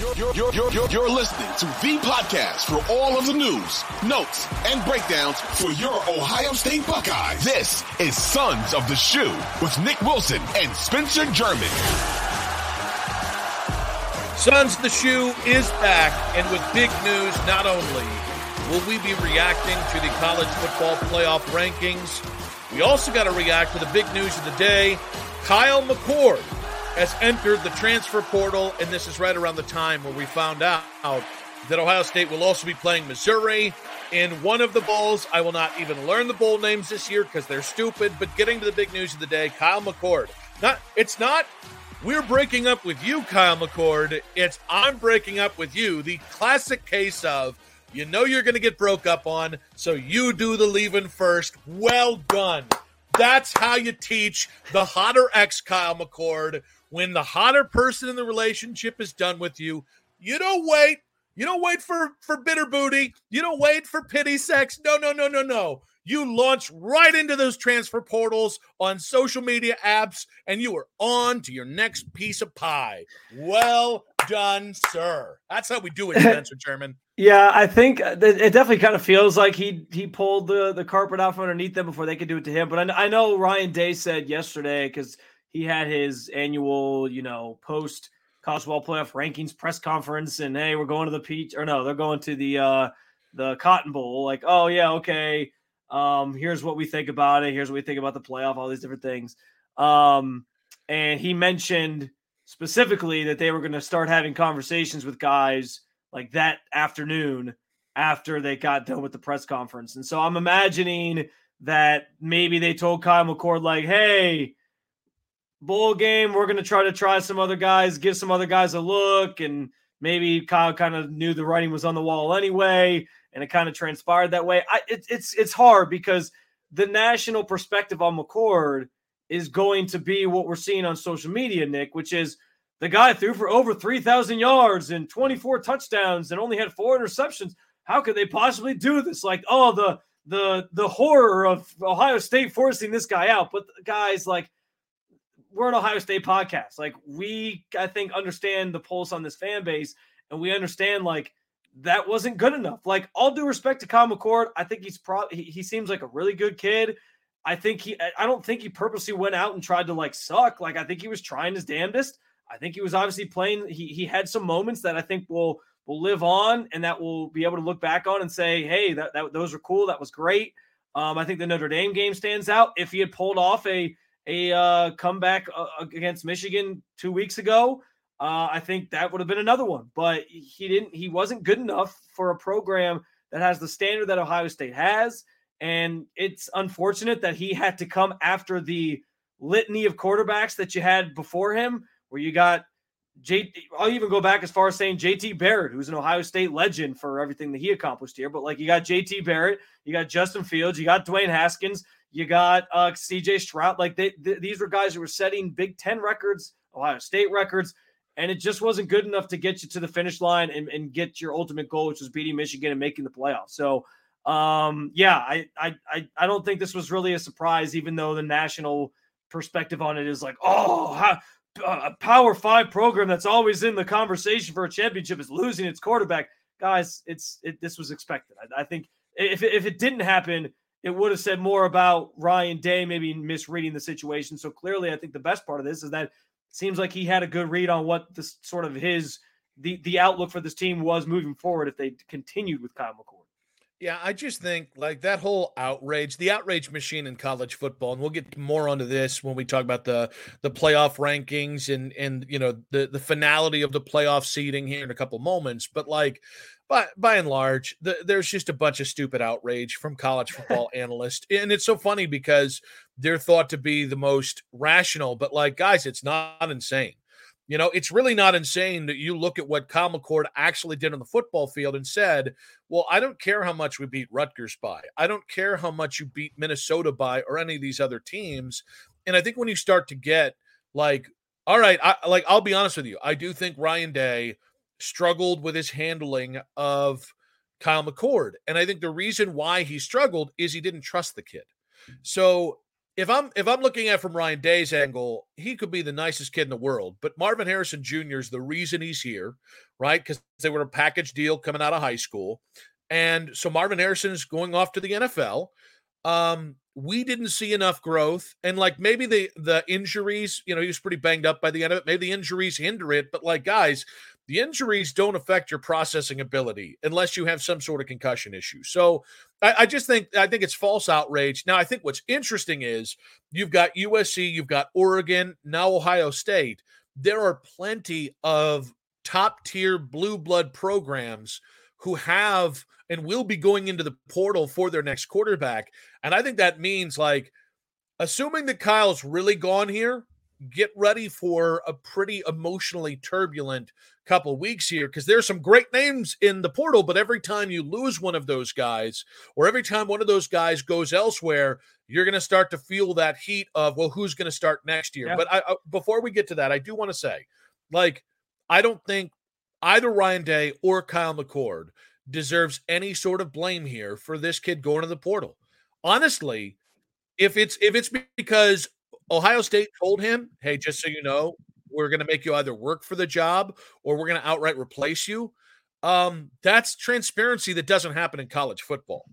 You're, you're, you're, you're, listening to the podcast for all of the news, notes, and breakdowns for your Ohio State Buckeyes. This is Sons of the Shoe with Nick Wilson and Spencer German. Sons of the Shoe is back, and with big news, not only will we be reacting to the college football playoff rankings, we also got to react to the big news of the day. Kyle McCord has entered the transfer portal, and this is right around the time where we found out that Ohio State will also be playing Missouri in one of the bowls. I will not even learn the bowl names this year because they're stupid. But getting to the big news of the day, Kyle McCord. Not it's not we're breaking up with you, Kyle McCord. It's I'm breaking up with you. The classic case of you know you're going to get broke up on, so you do the leaving first. Well done. That's how you teach the hotter ex Kyle McCord when the hotter person in the relationship is done with you, you don't wait. You don't wait for for bitter booty. You don't wait for pity sex. No, no, no, no, no. You launch right into those transfer portals on social media apps, and you are on to your next piece of pie. Well done, sir. That's how we do it, Spencer German. Yeah, I think it definitely kind of feels like he he pulled the the carpet out from underneath them before they could do it to him. But I, I know Ryan Day said yesterday because he had his annual, you know, post college ball playoff rankings press conference, and hey, we're going to the peach, or no, they're going to the uh the Cotton Bowl. Like, oh yeah, okay. Um, here's what we think about it. Here's what we think about the playoff. All these different things. Um, and he mentioned specifically that they were going to start having conversations with guys like that afternoon after they got done with the press conference. And so I'm imagining that maybe they told Kyle McCord like, "Hey, bowl game. We're going to try to try some other guys, give some other guys a look. And maybe Kyle kind of knew the writing was on the wall anyway. And it kind of transpired that way. I, it, it's, it's hard because the national perspective on McCord is going to be what we're seeing on social media, Nick, which is the guy threw for over 3,000 yards and 24 touchdowns and only had four interceptions. How could they possibly do this? Like, oh, the, the, the horror of Ohio State forcing this guy out. But guys, like, we're an Ohio State podcast. Like we, I think, understand the pulse on this fan base, and we understand like that wasn't good enough. Like all due respect to Kyle McCord, I think he's probably He, he seems like a really good kid. I think he. I don't think he purposely went out and tried to like suck. Like I think he was trying his damnedest. I think he was obviously playing. He he had some moments that I think will will live on and that we'll be able to look back on and say, hey, that, that those are cool. That was great. Um, I think the Notre Dame game stands out. If he had pulled off a a uh, comeback uh, against Michigan two weeks ago, uh, I think that would have been another one. But he didn't. He wasn't good enough for a program that has the standard that Ohio State has, and it's unfortunate that he had to come after the litany of quarterbacks that you had before him, where you got J. I'll even go back as far as saying JT Barrett, who's an Ohio State legend for everything that he accomplished here. But like you got JT Barrett, you got Justin Fields, you got Dwayne Haskins, you got uh, CJ Stroud. Like they, th- these were guys who were setting Big Ten records, Ohio State records, and it just wasn't good enough to get you to the finish line and, and get your ultimate goal, which was beating Michigan and making the playoffs. So, um, yeah, I, I, I, I don't think this was really a surprise, even though the national perspective on it is like, oh, how, a Power Five program that's always in the conversation for a championship is losing its quarterback. Guys, it's it, this was expected. I, I think if if it didn't happen it would have said more about Ryan Day maybe misreading the situation. So clearly, I think the best part of this is that seems like he had a good read on what this sort of his the the outlook for this team was moving forward if they continued with Kyle McCord. Yeah, I just think like that whole outrage, the outrage machine in college football, and we'll get more onto this when we talk about the the playoff rankings and and you know the the finality of the playoff seeding here in a couple moments. But like by by and large, the, there's just a bunch of stupid outrage from college football analysts, and it's so funny because they're thought to be the most rational, but like guys, it's not insane. You know, it's really not insane that you look at what Kyle McCord actually did on the football field and said, "Well, I don't care how much we beat Rutgers by. I don't care how much you beat Minnesota by or any of these other teams." And I think when you start to get like, all right, I, like I'll be honest with you, I do think Ryan Day struggled with his handling of Kyle McCord. And I think the reason why he struggled is he didn't trust the kid. So if I'm if I'm looking at from Ryan Day's angle, he could be the nicest kid in the world, but Marvin Harrison Jr. is the reason he's here, right? Because they were a package deal coming out of high school, and so Marvin Harrison is going off to the NFL. Um, we didn't see enough growth, and like maybe the the injuries, you know, he was pretty banged up by the end of it. Maybe the injuries hinder it, but like guys, the injuries don't affect your processing ability unless you have some sort of concussion issue. So I, I, just think I think it's false outrage. Now I think what's interesting is you've got USC, you've got Oregon, now Ohio State. There are plenty of top tier blue blood programs who have and will be going into the portal for their next quarterback. And I think that means like assuming that Kyle's really gone here, get ready for a pretty emotionally turbulent couple weeks here because there's some great names in the portal but every time you lose one of those guys or every time one of those guys goes elsewhere you're going to start to feel that heat of well who's going to start next year yeah. but I, I, before we get to that i do want to say like i don't think either ryan day or kyle mccord deserves any sort of blame here for this kid going to the portal honestly if it's if it's because Ohio State told him, hey, just so you know, we're going to make you either work for the job or we're going to outright replace you. Um, that's transparency that doesn't happen in college football.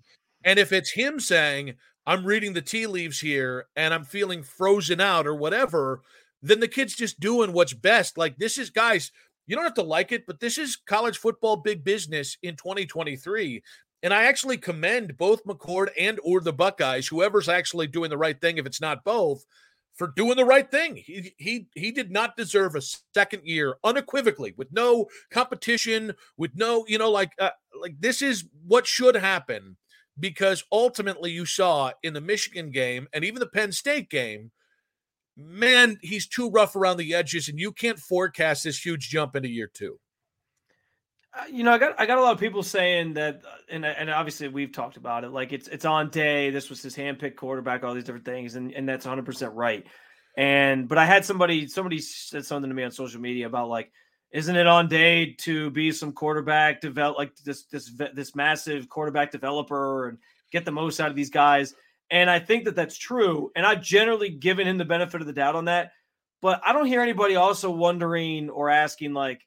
And if it's him saying, I'm reading the tea leaves here and I'm feeling frozen out or whatever, then the kid's just doing what's best. Like, this is, guys, you don't have to like it, but this is college football big business in 2023. And I actually commend both McCord and or the Buckeyes, whoever's actually doing the right thing, if it's not both, for doing the right thing. He he he did not deserve a second year unequivocally with no competition, with no, you know, like uh, like this is what should happen because ultimately you saw in the Michigan game and even the Penn State game, man, he's too rough around the edges and you can't forecast this huge jump into year 2. Uh, you know, I got I got a lot of people saying that, uh, and and obviously we've talked about it. Like it's it's on day. This was his handpicked quarterback. All these different things, and and that's 100 percent right. And but I had somebody somebody said something to me on social media about like, isn't it on day to be some quarterback develop like this this this massive quarterback developer and get the most out of these guys? And I think that that's true. And I've generally given him the benefit of the doubt on that. But I don't hear anybody also wondering or asking like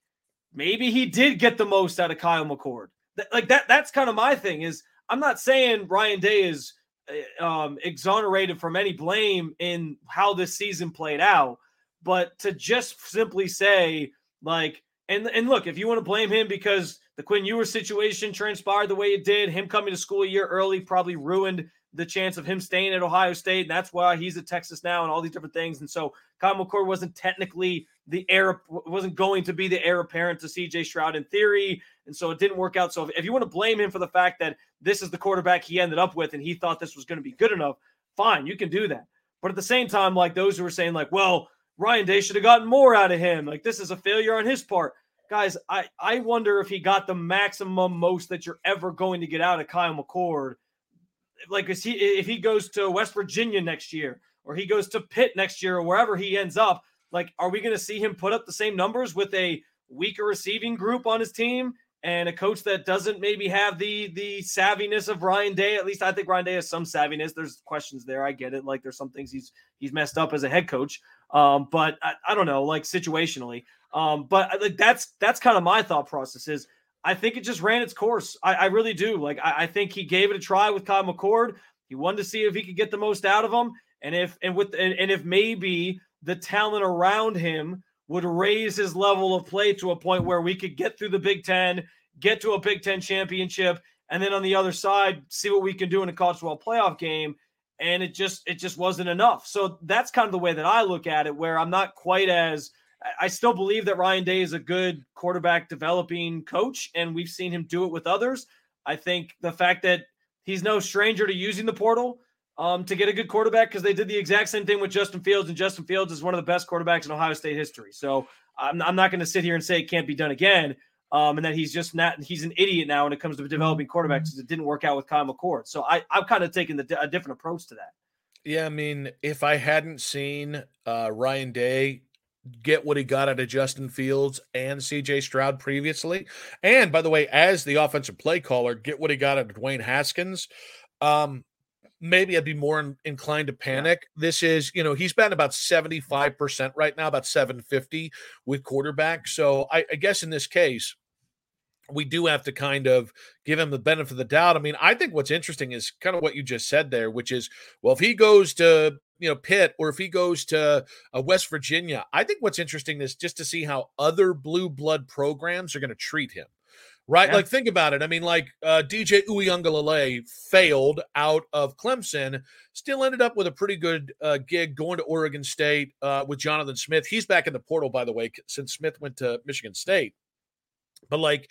maybe he did get the most out of Kyle McCord. like that that's kind of my thing is I'm not saying Ryan Day is eh, um, exonerated from any blame in how this season played out, but to just simply say like and and look, if you want to blame him because the Quinn Ewers situation transpired the way it did, him coming to school a year early probably ruined the chance of him staying at Ohio State, and that's why he's at Texas now, and all these different things. And so Kyle McCord wasn't technically the heir, wasn't going to be the heir apparent to CJ Stroud in theory, and so it didn't work out. So if, if you want to blame him for the fact that this is the quarterback he ended up with, and he thought this was going to be good enough, fine, you can do that. But at the same time, like those who are saying, like, well, Ryan Day should have gotten more out of him. Like this is a failure on his part. Guys, I, I wonder if he got the maximum most that you're ever going to get out of Kyle McCord like is he if he goes to West Virginia next year or he goes to Pitt next year or wherever he ends up, like are we going to see him put up the same numbers with a weaker receiving group on his team and a coach that doesn't maybe have the the savviness of Ryan Day? At least I think Ryan Day has some savviness. There's questions there. I get it. Like there's some things he's he's messed up as a head coach. Um, but I, I don't know, like situationally. Um, but like that's that's kind of my thought process is I think it just ran its course. I, I really do. Like I, I, think he gave it a try with Kyle McCord. He wanted to see if he could get the most out of him, and if and with and, and if maybe the talent around him would raise his level of play to a point where we could get through the Big Ten, get to a Big Ten championship, and then on the other side, see what we can do in a college football playoff game. And it just it just wasn't enough. So that's kind of the way that I look at it, where I'm not quite as I still believe that Ryan Day is a good quarterback developing coach, and we've seen him do it with others. I think the fact that he's no stranger to using the portal um, to get a good quarterback because they did the exact same thing with Justin Fields, and Justin Fields is one of the best quarterbacks in Ohio State history. So I'm, I'm not going to sit here and say it can't be done again, um, and that he's just not he's an idiot now when it comes to developing quarterbacks because it didn't work out with Kyle McCord. So I I'm kind of taking the, a different approach to that. Yeah, I mean, if I hadn't seen uh, Ryan Day get what he got out of Justin Fields and CJ Stroud previously. And by the way, as the offensive play caller, get what he got out of Dwayne Haskins. Um, maybe I'd be more in, inclined to panic. Yeah. This is, you know, he's been about 75% right now, about 750 with quarterback. So I, I guess in this case, we do have to kind of give him the benefit of the doubt. I mean, I think what's interesting is kind of what you just said there, which is, well, if he goes to you know Pitt or if he goes to uh, West Virginia, I think what's interesting is just to see how other blue blood programs are going to treat him right? Yeah. Like, think about it. I mean, like uh, DJ Uiagalelei failed out of Clemson, still ended up with a pretty good uh, gig going to Oregon State uh, with Jonathan Smith. He's back in the portal, by the way, since Smith went to Michigan State. But like,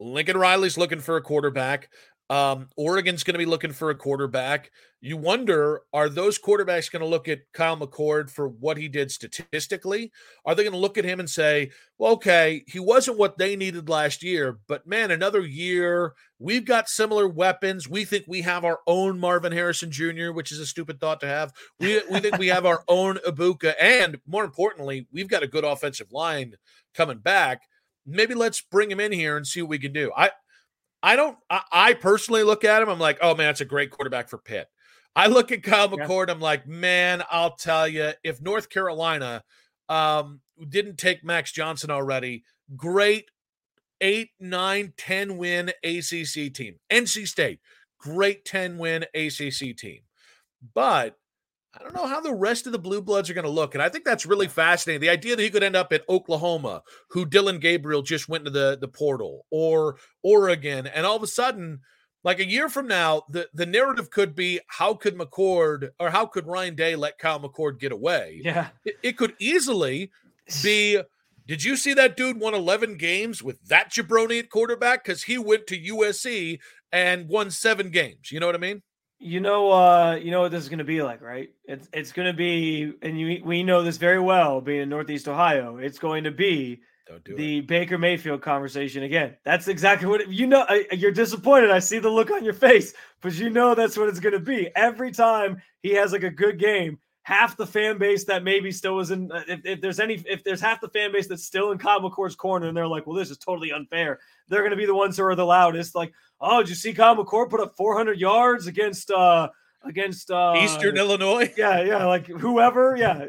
Lincoln Riley's looking for a quarterback. Um, Oregon's going to be looking for a quarterback. You wonder, are those quarterbacks going to look at Kyle McCord for what he did statistically? Are they going to look at him and say, well, okay, he wasn't what they needed last year, but man, another year, we've got similar weapons. We think we have our own Marvin Harrison Jr., which is a stupid thought to have. We, we think we have our own Egbuka. And more importantly, we've got a good offensive line coming back. Maybe let's bring him in here and see what we can do. I, I don't. I, I, personally look at him. I'm like, oh man, it's a great quarterback for Pitt. I look at Kyle McCord. Yeah. I'm like, man, I'll tell you, if North Carolina um, didn't take Max Johnson already, great eight, nine, 10 win ACC team. NC State, great 10 win ACC team. But I don't know how the rest of the Blue Bloods are going to look. And I think that's really fascinating. The idea that he could end up at Oklahoma, who Dillon Gabriel just went to the, the portal, or Oregon, and all of a sudden, like a year from now, the, the narrative could be how could McCord or how could Ryan Day let Kyle McCord get away? Yeah. It, it could easily be did you see that dude won 11 games with that jabroni at quarterback? Because he went to USC and won seven games. You know what I mean? You know, uh, you know what this is going to be like, right? It's it's going to be, and you, we know this very well, being in Northeast Ohio. It's going to be do the it. Baker Mayfield conversation again. That's exactly what it, you know. I, you're disappointed. I see the look on your face, but you know that's what it's going to be. Every time he has like a good game, half the fan base that maybe still was in. Uh, if, if there's any, if there's half the fan base that's still in Kyle McCord's corner, and they're like, "Well, this is totally unfair," they're going to be the ones who are the loudest. Like, oh, did you see Kyle McCord put up 400 yards against uh against uh Eastern Illinois? Yeah, yeah, like whoever, yeah.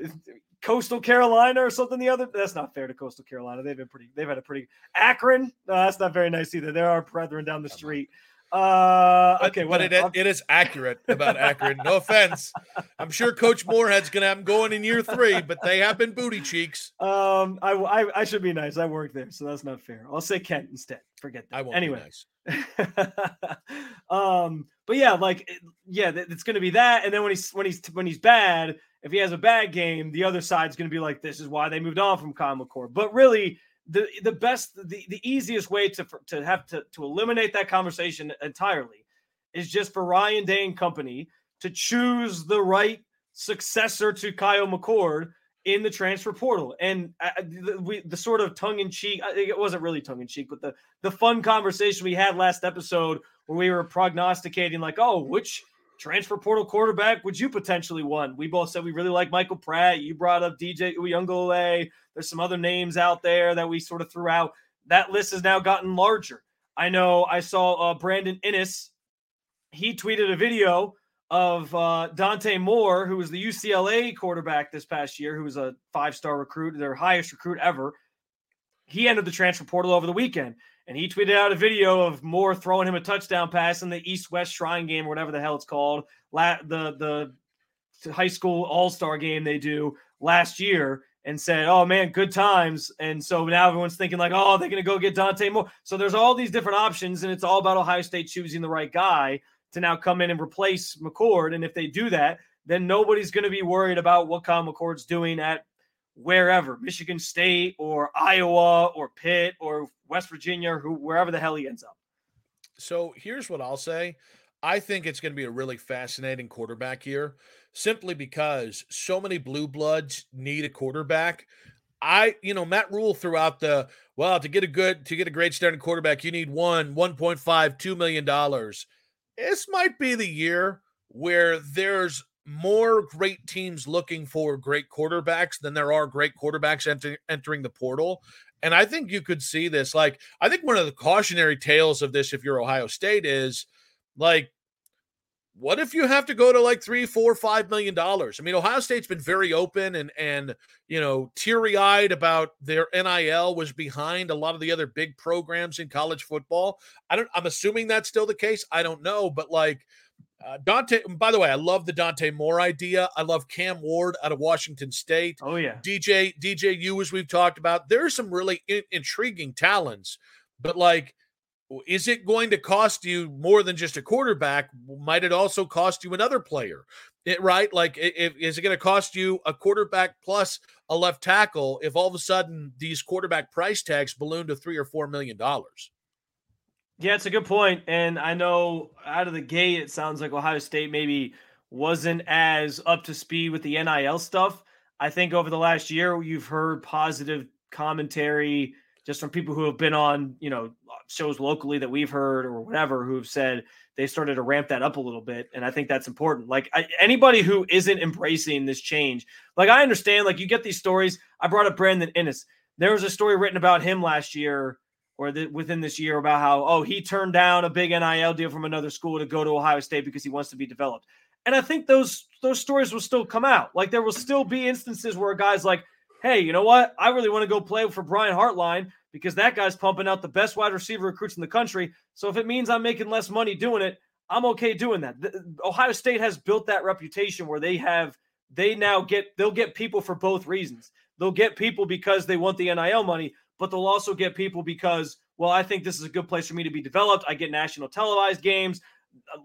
Coastal Carolina or something. The other that's not fair to Coastal Carolina. They've been pretty. They've had a pretty Akron. No, that's not very nice either. There are brethren down the street. Uh, okay, but, but it, it is accurate about Akron. No offense. I'm sure Coach Moorhead's going to have them going in year three, but they have been booty cheeks. Um, I, I, I should be nice. I work there, so that's not fair. I'll say Kent instead. Forget that. I won't anyway. Nice. um, but yeah, like yeah, it's going to be that, and then when he's when he's when he's bad, if he has a bad game, the other side's going to be like, this is why they moved on from Kyle McCord. But really the the best the, the easiest way to to have to to eliminate that conversation entirely is just for Ryan Day and company to choose the right successor to Kyle McCord in the transfer portal. And uh, the, we, the sort of tongue in cheek, it wasn't really tongue in cheek, but the the fun conversation we had last episode where we were prognosticating like, oh, which transfer portal quarterback would you potentially want? We both said we really like Michael Pratt. You brought up DJ Uiagalelei. There's some other names out there that we sort of threw out. That list has now gotten larger. I know I saw uh, Brandon Inniss. He tweeted a video of uh, Dante Moore, who was the UCLA quarterback this past year, who was a five star recruit, their highest recruit ever. He entered the transfer portal over the weekend and he tweeted out a video of Moore throwing him a touchdown pass in the East West Shrine game or whatever the hell it's called. La- the the high school All Star game they do last year, and said, "Oh man, good times." And so now everyone's thinking like, "Oh, they're to go get Dante Moore." So there's all these different options, and it's all about Ohio State choosing the right guy to now come in and replace McCord. And if they do that, then nobody's going to be worried about what Kyle McCord's doing at wherever Michigan State or Iowa or Pitt or West Virginia who, wherever the hell he ends up. So here's what I'll say. I think it's going to be a really fascinating quarterback here simply because so many blue bloods need a quarterback. I, you know, Matt Rhule throughout the well, to get a good to get a great starting quarterback, you need one, 1.5, 2 million dollars. This might be the year where there's more great teams looking for great quarterbacks than there are great quarterbacks enter, entering the portal. And I think you could see this. Like, I think one of the cautionary tales of this, if you're Ohio State, is like what if you have to go to like three, four, five million dollars? I mean, Ohio State's been very open and and you know teary eyed about their NIL was behind a lot of the other big programs in college football. I don't. I'm assuming that's still the case. I don't know, but like uh, Dante. By the way, I love the Dante Moore idea. I love Cam Ward out of Washington State. Oh yeah, DJ DJU as we've talked about. There are some really in, intriguing talents, but like is it going to cost you more than just a quarterback? Might it also cost you another player? It, right? Like, if, is it going to cost you a quarterback plus a left tackle if all of a sudden these quarterback price tags balloon to three or four million dollars? Yeah, it's a good point. And I know out of the gate, it sounds like Ohio State maybe wasn't as up to speed with the NIL stuff. I think over the last year, you've heard positive commentary just from people who have been on, you know, shows locally that we've heard or whatever who have said they started to ramp that up a little bit. And I think that's important. Like I, anybody who isn't embracing this change, like I understand, like you get these stories. I brought up Brandon Inniss. There was a story written about him last year or the, within this year about how, oh, he turned down a big NIL deal from another school to go to Ohio State because he wants to be developed. And I think those those stories will still come out. Like there will still be instances where a guy's like, hey, you know what? I really want to go play for Brian Hartline because that guy's pumping out the best wide receiver recruits in the country. So if it means I'm making less money doing it, I'm okay doing that. The, Ohio State has built that reputation where they have they now get they'll get people for both reasons. They'll get people because they want the NIL money, but they'll also get people because well, I think this is a good place for me to be developed. I get national televised games.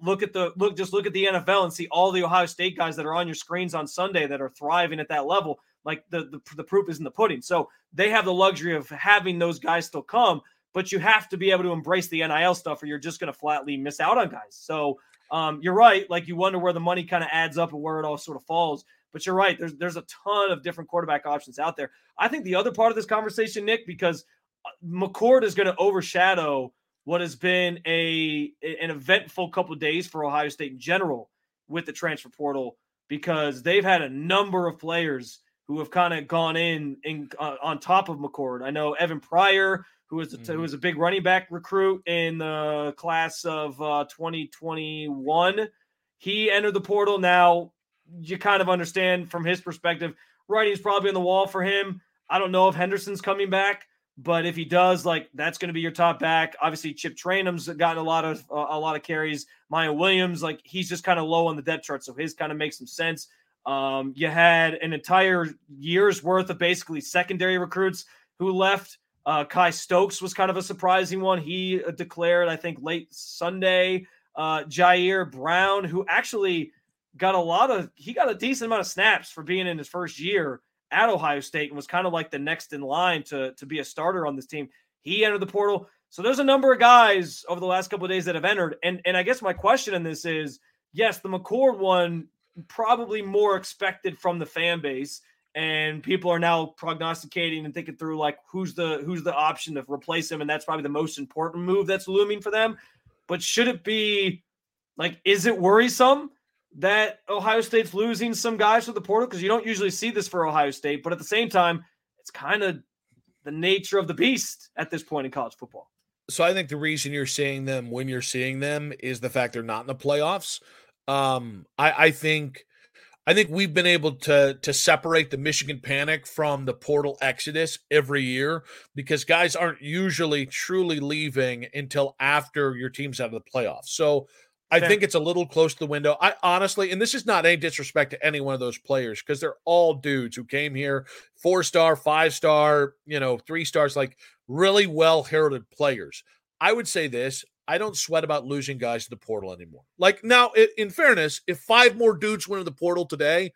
Look at the look just look at the NFL and see all the Ohio State guys that are on your screens on Sunday that are thriving at that level. Like the, the the proof is in the pudding. So they have the luxury of having those guys still come, but you have to be able to embrace the NIL stuff, or you're just going to flatly miss out on guys. So um, you're right. Like you wonder where the money kind of adds up and where it all sort of falls. But you're right. There's there's a ton of different quarterback options out there. I think the other part of this conversation, Nick, because uh, McCord is going to overshadow what has been a an eventful couple days for Ohio State in general with the transfer portal because they've had a number of players who have kind of gone in, in uh, on top of McCord. I know Evan Pryor, who was a, mm-hmm. who was a big running back recruit in the class of uh, 2021. He entered the portal. Now you kind of understand from his perspective, writing's probably on the wall for him. I don't know if Henderson's coming back, but if he does, like that's going to be your top back. Obviously, Chip Trayanum's gotten a lot of uh, a lot of carries. Miyan Williams, like he's just kind of low on the depth chart, so his kind of makes some sense. Um, you had an entire year's worth of basically secondary recruits who left. Uh, Kye Stokes was kind of a surprising one. He uh, declared, I think, late Sunday. Uh, Jyaire Brown, who actually got a lot of, he got a decent amount of snaps for being in his first year at Ohio State and was kind of like the next in line to, to be a starter on this team. He entered the portal. So there's a number of guys over the last couple of days that have entered. And, and I guess my question in this is yes, the McCord one probably more expected from the fan base and people are now prognosticating and thinking through like who's the who's the option to replace him and that's probably the most important move that's looming for them but should it be like is it worrisome that ohio state's losing some guys to the portal because you don't usually see this for ohio state but at the same time it's kind of the nature of the beast at this point in college football so i think the reason you're seeing them when you're seeing them is the fact they're not in the playoffs um, I, I think I think we've been able to to separate the Michigan panic from the portal exodus every year because guys aren't usually truly leaving until after your team's out of the playoffs. So I think it's a little close to the window. I honestly, and this is not any disrespect to any one of those players because they're all dudes who came here four star, five star, you know, three stars, like really well heralded players. I would say this I don't sweat about losing guys to the portal anymore. Like now, in fairness, if five more dudes went to the portal today,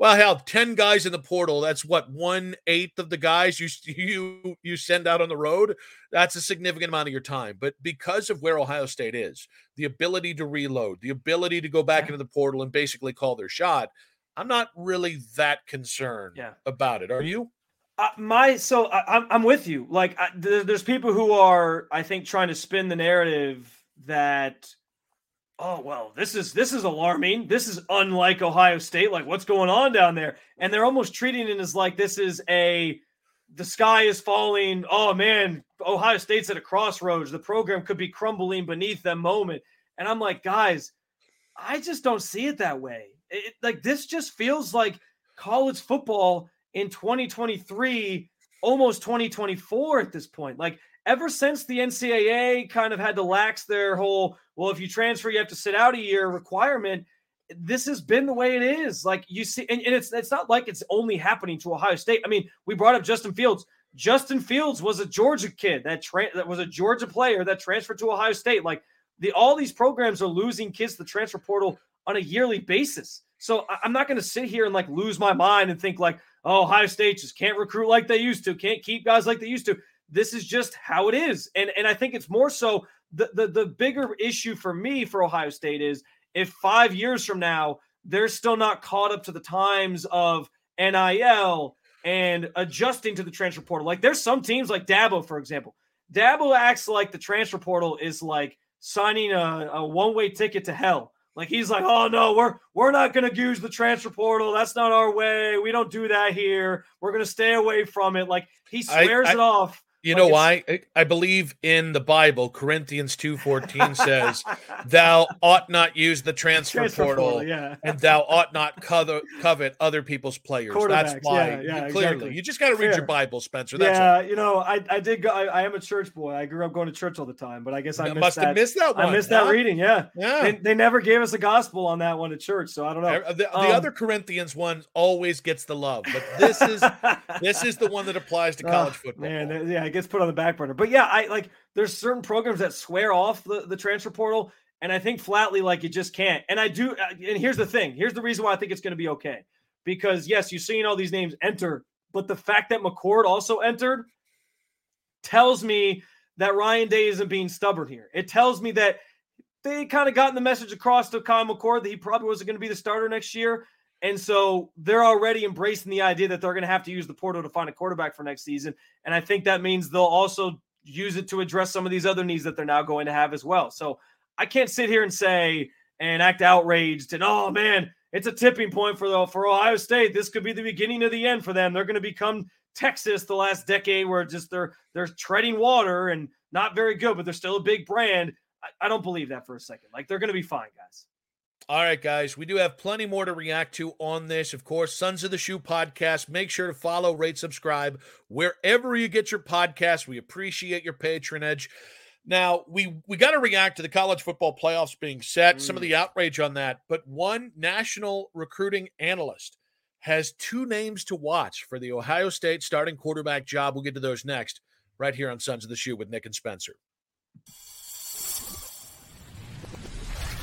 well, hell, ten guys in the portal. That's what one eighth of the guys you you you send out on the road. That's a significant amount of your time. But because of where Ohio State is, the ability to reload, the ability to go back into the portal and basically call their shot, I'm not really that concerned yeah. about it. Are you? Uh, my so I, am I'm with you. Like I, there's people who are I think trying to spin the narrative that oh well this is this is alarming. This is unlike Ohio State. Like what's going on down there? And they're almost treating it as like this is a the sky is falling. Oh man, Ohio State's at a crossroads. The program could be crumbling beneath them moment. And I'm like, guys, I just don't see it that way. It, like this just feels like college football in 2023, almost 2024 at this point. Like ever since the NCAA kind of had to lax their whole, well, if you transfer, you have to sit out a year requirement. This has been the way it is. Like you see, and, and it's it's not like it's only happening to Ohio State. I mean, we brought up Justin Fields. Justin Fields was a Georgia kid that tra- that was a Georgia player that transferred to Ohio State. Like the all these programs are losing kids to the transfer portal on a yearly basis. So I'm not going to sit here and like lose my mind and think like, oh, Ohio State just can't recruit like they used to, can't keep guys like they used to. This is just how it is. And and I think it's more so the the, the bigger issue for me for Ohio State is if five years from now they're still not caught up to the times of NIL and adjusting to the transfer portal. Like there's some teams like Dabo, for example. Dabo acts like the transfer portal is like signing a, a one-way ticket to hell. Like he's like, oh no, we're we're not gonna use the transfer portal. That's not our way. We don't do that here. We're gonna stay away from it. Like he swears I, I, it off. You know why? I believe in the Bible, Corinthians 2:14 says, "Thou ought not use the transfer, transfer portal, portal yeah. and thou ought not covet, covet other people's players." That's why. Yeah, yeah, clearly, exactly. you just got to read your Bible, Spencer. That's yeah, all. you know, I, I did go. I, I, am a church boy. I grew up going to church all the time, but I guess I missed must that. have missed that one. I missed that reading. Yeah, yeah. They, they, never gave us a gospel on that one at church, so I don't know. The, the um, other Corinthians one always gets the love, but this is this is the one that applies to college oh, football. Man, yeah, it gets put on the back burner. But yeah, I like there's certain programs that swear off the, the transfer portal. And I think flatly, like you just can't. And I do. Uh, and here's the thing here's the reason why I think it's going to be okay. Because yes, you're seeing all these names enter, but the fact that McCord also entered tells me that Ryan Day isn't being stubborn here. It tells me that they kind of gotten the message across to Kyle McCord that he probably wasn't going to be the starter next year. And so they're already embracing the idea that they're going to have to use the portal to find a quarterback for next season. And I think that means they'll also use it to address some of these other needs that they're now going to have as well. So I can't sit here and say and act outraged and oh man, it's a tipping point for the for Ohio State. This could be the beginning of the end for them. They're going to become Texas the last decade where just they're they're treading water and not very good, but they're still a big brand. I, I don't believe that for a second. Like they're going to be fine, guys. All right, guys, we do have plenty more to react to on this. Of course, Sons of the Shoe podcast. Make sure to follow, rate, subscribe wherever you get your podcast. We appreciate your patronage. Now, we we got to react to the college football playoffs being set, mm. some of mm. the outrage on that. But one national recruiting analyst has two names to watch for the Ohio State starting quarterback job. We'll get to those next, right here on Sons of the Shoe with Nick and Spencer.